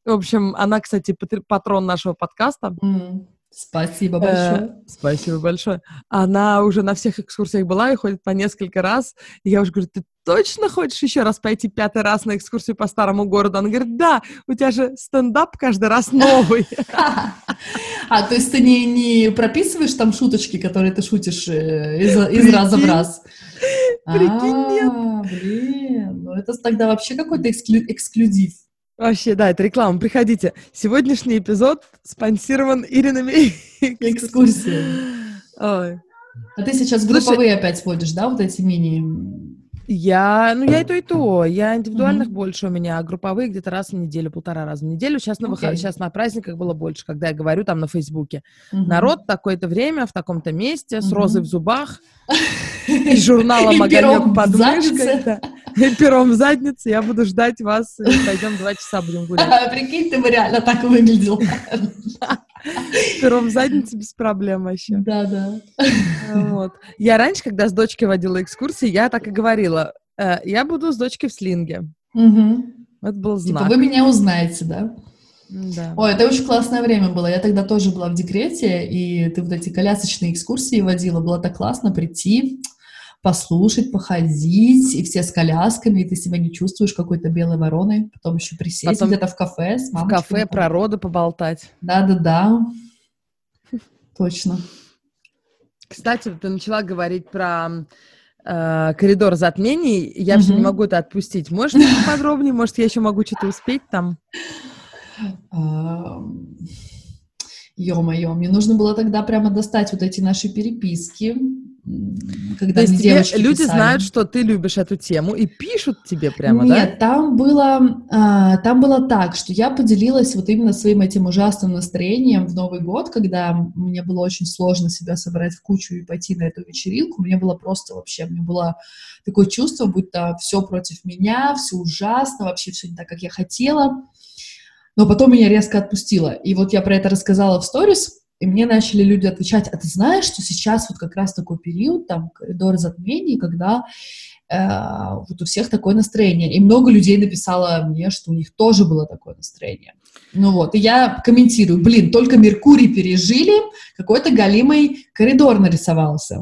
в общем, она, кстати, патрон нашего подкаста. Mm. Спасибо э, большое. Э, спасибо большое. Она уже на всех экскурсиях была и ходит по несколько раз. И я уже говорю, ты точно хочешь еще раз пойти пятый раз на экскурсию по старому городу? Она говорит, да, у тебя же стендап каждый раз новый. (laughs) А, то есть ты не, не прописываешь там шуточки, которые ты шутишь э, из, из раза в раз? Прикинь, нет. А, блин, ну это тогда вообще какой-то эксклюзив. Вообще, да, это реклама. Приходите. Сегодняшний эпизод спонсирован Ириной экскурсией. А ты сейчас групповые опять водишь, да, вот эти мини я, ну, я и то, и то. Я индивидуальных mm-hmm. больше у меня, а групповые где-то раз в неделю, полтора раза в неделю. Сейчас на, выход... Сейчас на праздниках было больше, когда я говорю там на Фейсбуке. Mm-hmm. Народ такое-то время в таком-то месте mm-hmm. с розой в зубах (laughs) и журналом «Огонек под мышкой». (laughs) Пером в заднице. Я буду ждать вас. Пойдем два часа будем гулять. Прикинь, ты бы реально так выглядел. Пером в заднице без проблем вообще. Да, да. Вот. Я раньше, когда с дочкой водила экскурсии, я так и говорила, э, я буду с дочкой в слинге. Угу. Это был типа, знак. Типа вы меня узнаете, да? Да. Ой, это очень классное время было. Я тогда тоже была в декрете, и ты вот эти колясочные экскурсии водила. Было так классно прийти, послушать, походить, и все с колясками, и ты себя не чувствуешь какой-то белой вороной, потом еще присесть потом где-то в кафе с мамой. В кафе про роды поболтать. Да-да-да, точно. Кстати, ты начала говорить про э, коридор затмений. Я угу. все не могу это отпустить. Можешь подробнее? Может, я еще могу что-то успеть там? Ё-моё, мне нужно было тогда прямо достать вот эти наши переписки, когда То есть тебе люди писали. знают, что ты любишь эту тему и пишут тебе прямо, Нет, да? Нет, там было, а, там было так, что я поделилась вот именно своим этим ужасным настроением в Новый год, когда мне было очень сложно себя собрать в кучу и пойти на эту вечеринку. Мне было просто вообще, мне было такое чувство, будто все против меня, все ужасно, вообще все не так, как я хотела. Но потом меня резко отпустило. И вот я про это рассказала в сторис, и мне начали люди отвечать, а ты знаешь, что сейчас вот как раз такой период, там, коридор затмений, когда э, вот у всех такое настроение. И много людей написало мне, что у них тоже было такое настроение. Ну вот, и я комментирую, блин, только Меркурий пережили, какой-то галимый коридор нарисовался.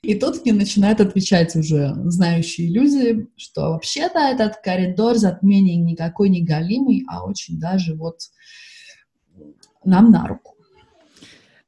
И тут мне начинают отвечать уже знающие люди, что вообще-то этот коридор затмений никакой не галимый, а очень даже вот нам на руку.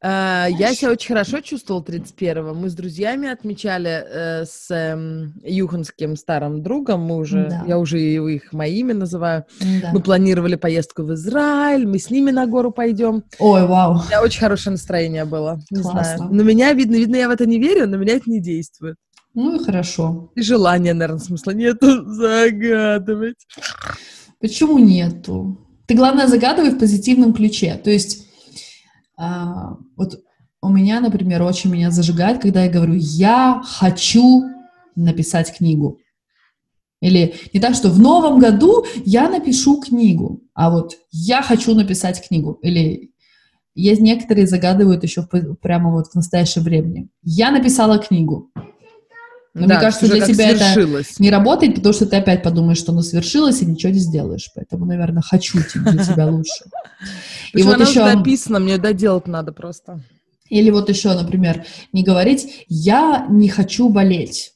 Uh, я себя очень хорошо чувствовала 31-го. Мы с друзьями отмечали uh, с um, юханским старым другом. Мы уже, да. я уже их моими называю. Да. Мы планировали поездку в Израиль. Мы с ними на гору пойдем. Ой, вау. У меня очень хорошее настроение было. Не Классно. знаю. Но меня видно, видно, я в это не верю, но меня это не действует. Ну и хорошо. И желания, наверное, смысла нету (laughs) загадывать. Почему нету? Ты, главное, загадывай в позитивном ключе. То есть а, вот у меня, например, очень меня зажигает, когда я говорю, я хочу написать книгу. Или не так, что в новом году я напишу книгу, а вот я хочу написать книгу. Или есть некоторые загадывают еще прямо вот в настоящее время. Я написала книгу. Но да, мне кажется, для тебя свершилось. это не работает, потому что ты опять подумаешь, что оно свершилось, и ничего не сделаешь. Поэтому, наверное, хочу для тебя лучше. (laughs) И вот еще написано, мне доделать надо просто. Или вот еще, например, не говорить «я не хочу болеть»,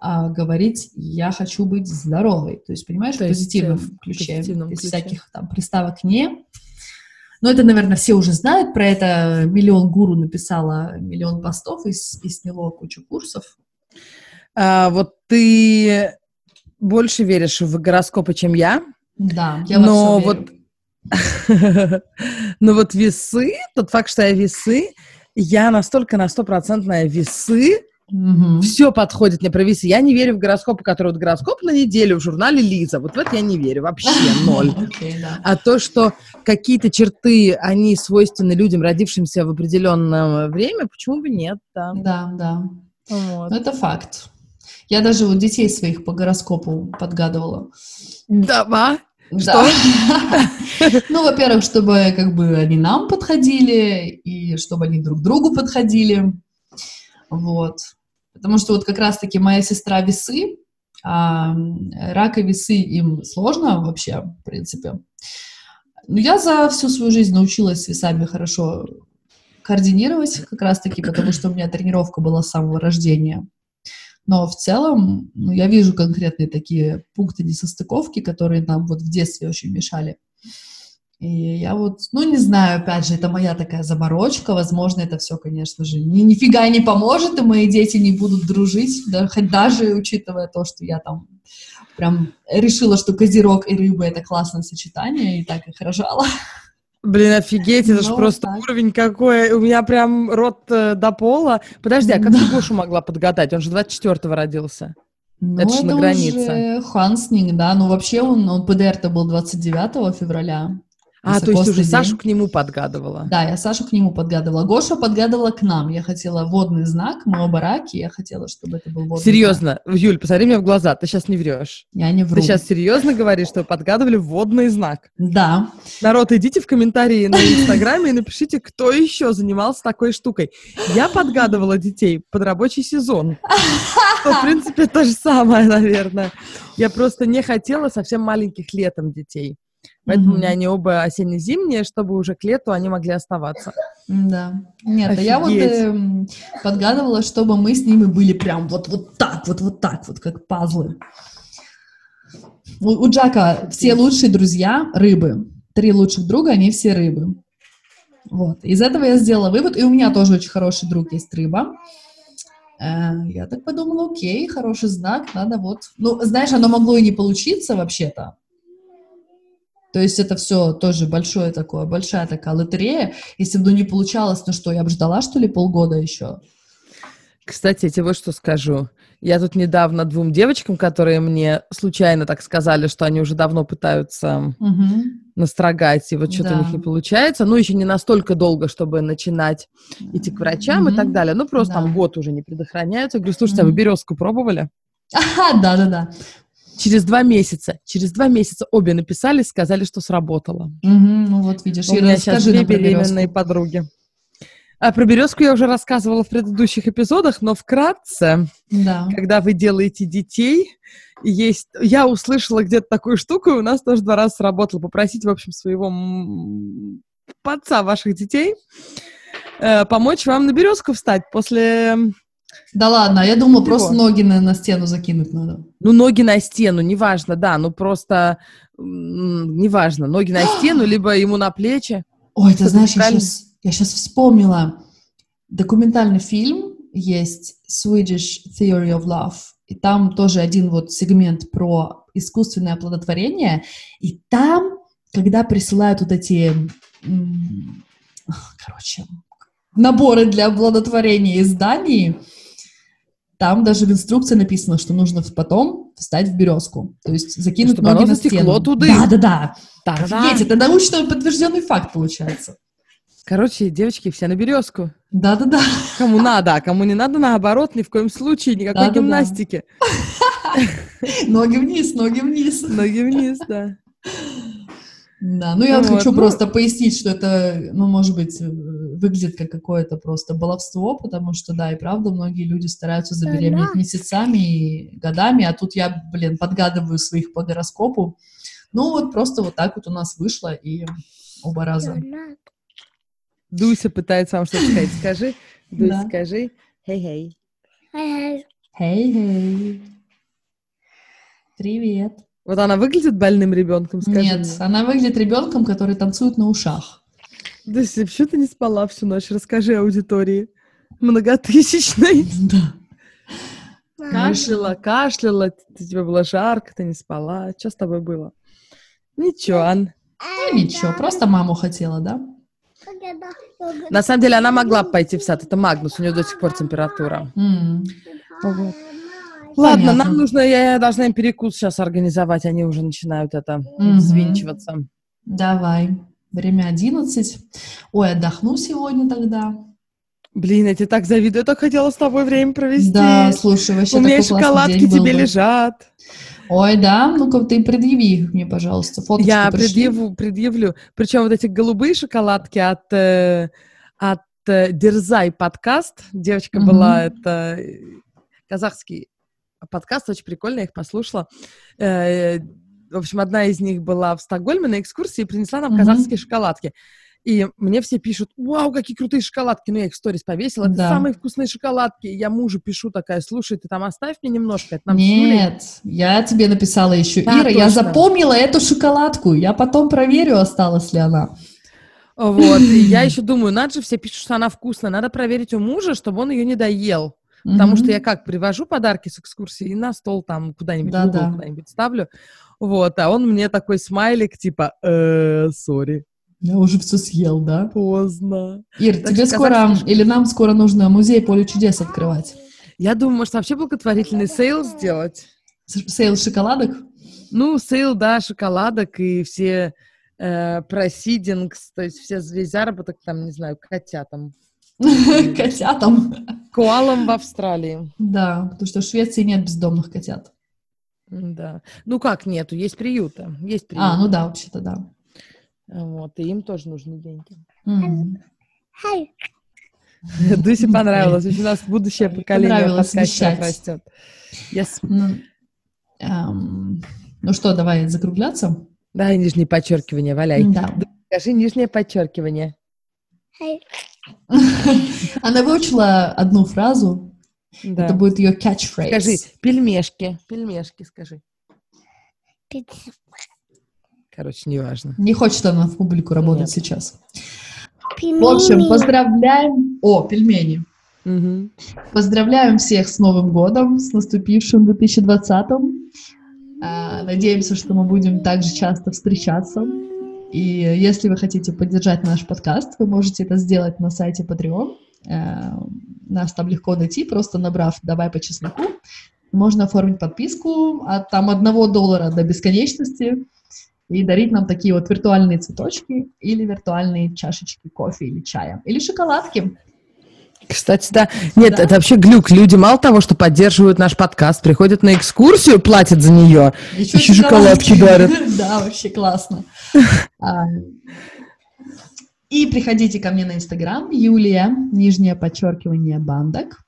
а говорить «я хочу быть здоровой». То есть, понимаешь, То в позитивном есть, ключе, позитивном без ключе. всяких там приставок «не». Но это, наверное, все уже знают про это. Миллион гуру написала миллион постов и, и сняло кучу курсов. А, вот ты больше веришь в гороскопы, чем я. Да, я но вот, (laughs) но вот весы, тот факт, что я весы, я настолько на стопроцентная весы, Угу. Все подходит мне про весы. Я не верю в гороскопы, которые вот гороскоп на неделю в журнале Лиза. Вот в это я не верю вообще (laughs) ноль. Okay, да. А то, что какие-то черты, они свойственны людям, родившимся в определенное время, почему бы нет? Да, да. да. Вот. Это факт. Я даже вот детей своих по гороскопу подгадывала. Да, да. (laughs) ну, во-первых, чтобы как бы они нам подходили, и чтобы они друг другу подходили. Вот. Потому что вот как раз-таки моя сестра весы, а рак и весы им сложно вообще, в принципе. Но я за всю свою жизнь научилась с весами хорошо координировать как раз-таки, потому что у меня тренировка была с самого рождения. Но в целом ну, я вижу конкретные такие пункты несостыковки, которые нам вот в детстве очень мешали. И я вот, ну, не знаю, опять же, это моя такая заморочка, возможно, это все, конечно же, ни, нифига не поможет, и мои дети не будут дружить, да, хоть даже учитывая то, что я там прям решила, что козерог и рыба — это классное сочетание, и так их рожала. Блин, офигеть, это же просто так. уровень какой. У меня прям рот э, до пола. Подожди, а как да. ты Гошу могла подгадать? Он же 24-го родился. Ну, это, же на границе. Уже Хансник, да. Ну, вообще он, он ПДР-то был 29 февраля. А, то есть уже день. Сашу к нему подгадывала? Да, я Сашу к нему подгадывала. Гоша подгадывала к нам. Я хотела водный знак, мы оба раки, я хотела, чтобы это был водный Серьезно? знак. Юль, посмотри мне в глаза, ты сейчас не врешь. Я не вру. Ты сейчас серьезно говоришь, что подгадывали водный знак? Да. Народ, идите в комментарии на Инстаграме и напишите, кто еще занимался такой штукой. Я подгадывала детей под рабочий сезон. Что, в принципе, то же самое, наверное. Я просто не хотела совсем маленьких летом детей. Поэтому mm-hmm. у меня они оба осенне-зимние, чтобы уже к лету они могли оставаться. Да. Нет, Офигеть. а я вот э, подгадывала, чтобы мы с ними были прям вот, вот так, вот, вот так, вот как пазлы. У, у Джака все лучшие друзья рыбы. Три лучших друга, они все рыбы. Вот. Из этого я сделала вывод, и у меня тоже очень хороший друг есть рыба. Э, я так подумала, окей, хороший знак, надо вот... Ну, знаешь, оно могло и не получиться вообще-то, то есть это все тоже большое такое, большая такая лотерея. Если бы ну, не получалось, ну что, я бы ждала, что ли, полгода еще? Кстати, я тебе вот что скажу. Я тут недавно двум девочкам, которые мне случайно так сказали, что они уже давно пытаются угу. настрогать, и вот что-то да. у них не получается. Ну, еще не настолько долго, чтобы начинать идти к врачам угу. и так далее. Ну, просто да. там год уже не предохраняются. Я говорю, слушайте, угу. а вы березку пробовали? (laughs) Ага, да-да-да. Через два месяца, через два месяца обе написали, сказали, что сработало. Угу, ну вот видишь, У меня сейчас две беременные подруги. А про березку я уже рассказывала в предыдущих эпизодах, но вкратце, да. когда вы делаете детей, есть... Я услышала где-то такую штуку, и у нас тоже два раза сработало. Попросить, в общем, своего отца ваших детей э, помочь вам на березку встать после да ладно, я думала, Чего? просто ноги на, на стену закинуть надо. Ну, ноги на стену, неважно, да, ну просто, неважно, ноги на (gasps) стену, либо ему на плечи. Ой, ты знаешь, я сейчас, я сейчас вспомнила, документальный фильм есть Swedish Theory of Love, и там тоже один вот сегмент про искусственное оплодотворение, и там, когда присылают вот эти, короче, наборы для оплодотворения из Дании, там даже в инструкции написано, что нужно потом встать в березку. То есть закинуть Чтобы ноги на стену. Туда. Да, да, да. Так, Офигеть, это научно подтвержденный факт получается. Короче, девочки, все на березку. Да, да, да. Кому надо, а кому не надо, наоборот, ни в коем случае, никакой да, гимнастики. (laughs) Ноги вниз, ноги вниз. Ноги вниз, да. Да, ну я вот, хочу ну... просто пояснить, что это, ну, может быть, э, выглядит как какое-то просто баловство, потому что, да, и правда, многие люди стараются забеременеть месяцами и годами, а тут я, блин, подгадываю своих по гороскопу. Ну, вот просто вот так вот у нас вышло, и оба раза. Дуся пытается вам что-то сказать. Скажи, (laughs) Дуся, да. скажи. Хей-хей. Хей-хей. Хей-хей. Привет. Вот она выглядит больным ребенком, скажи Нет, мне. она выглядит ребенком, который танцует на ушах. Да, почему ты не спала всю ночь? Расскажи аудитории. Многотысячной. (laughs) Да. Кашляла, кашляла, тебе было жарко, ты не спала. Что с тобой было? Ничего, Ан. Ну, ничего, просто маму хотела, да? На самом деле она могла пойти в сад. Это Магнус, у нее до сих пор температура. Mm. Вот. Ладно, Понятно. нам нужно, я должна им перекус сейчас организовать, они уже начинают это взвинчиваться. Давай. Время 11. Ой, отдохну сегодня тогда. Блин, я тебе так завидую, я так хотела с тобой время провести. Да, слушай, вообще У меня шоколадки тебе бы. лежат. Ой, да? Ну-ка, ты предъяви их мне, пожалуйста, фоточку Я предъяву, предъявлю. Причем вот эти голубые шоколадки от, э, от э, Дерзай подкаст. Девочка угу. была, это э, казахский подкаст, очень прикольно, я их послушала. Э, в общем, одна из них была в Стокгольме на экскурсии и принесла нам mm-hmm. казахские шоколадки. И мне все пишут, вау, какие крутые шоколадки. Ну, я их в сторис повесила. Это Да. самые вкусные шоколадки. Я мужу пишу такая, слушай, ты там оставь мне немножко. Это нам Нет, я тебе написала еще, Да, Ира, я точно. запомнила эту шоколадку, я потом проверю, осталась ли она. Вот. И я (clears throat) еще думаю, надо же, все пишут, что она вкусная. Надо проверить у мужа, чтобы он ее не доел. Потому Мгм. что я как, привожу подарки с экскурсии и на стол там куда-нибудь, угол Да-да. куда-нибудь ставлю. Вот, а он мне такой смайлик, типа, э, sorry, Я уже все съел, да? поздно. Ир, Так тебе скоро, казахский или нам скоро нужно музей поле чудес открывать? Я думаю, может, вообще благотворительный sale сделать? Sale шоколадок? Ну, sale, да, шоколадок и все э, proceedings, то есть все, весь заработок там, не знаю, котятам. (laughs) Котятам. Коалам в Австралии. Да, потому что в Швеции нет бездомных котят. Да. Ну как нету, есть приюты. Есть приюты. А, ну да, вообще-то да. Вот, и им тоже нужны деньги. М. Дусе понравилось. У нас будущее поколение вещать. растет. Yes. Ну, эм, ну что, давай закругляться? Давай нижнее подчеркивание, валяй. Да. Скажи нижнее подчеркивание. (laughs) Она выучила одну фразу. Да. Это будет ее catchphrase. Скажи пельмешки. Пельмешки скажи. Короче, неважно. Не хочет она в публику работать Нет. сейчас. В общем, поздравляем... О, пельмени. Мгм. Поздравляем всех с Новым годом, с наступившим 2020. А, Надеемся, что мы будем также часто встречаться. И если вы хотите поддержать наш подкаст, вы можете это сделать на сайте Patreon. Э, Нас там легко найти, просто набрав «Давай по чесноку». Можно оформить подписку от там одного доллара до бесконечности и дарить нам такие вот виртуальные цветочки или виртуальные чашечки кофе или чая, или шоколадки. Кстати, да. Нет, Да. это вообще глюк. Люди мало того, что поддерживают наш подкаст, приходят на экскурсию, платят за нее. Еще Еще шоколадки дарят. (laughs) Да, вообще классно. (laughs) И приходите ко мне на Инстаграм, Юлия, нижнее подчеркивание, бандок.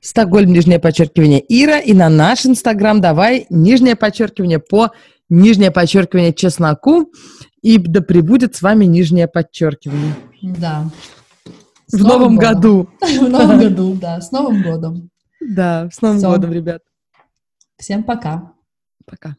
Стокгольм, нижнее подчеркивание Ира. И на наш Инстаграм давай нижнее подчеркивание по нижнее подчеркивание чесноку. И да пребудет с вами нижнее подчеркивание. Да. С В Новым новом годом. году. (laughs) В новом году, да, с Новым годом. Да, с Новым годом, ребят. Всем пока. Пока.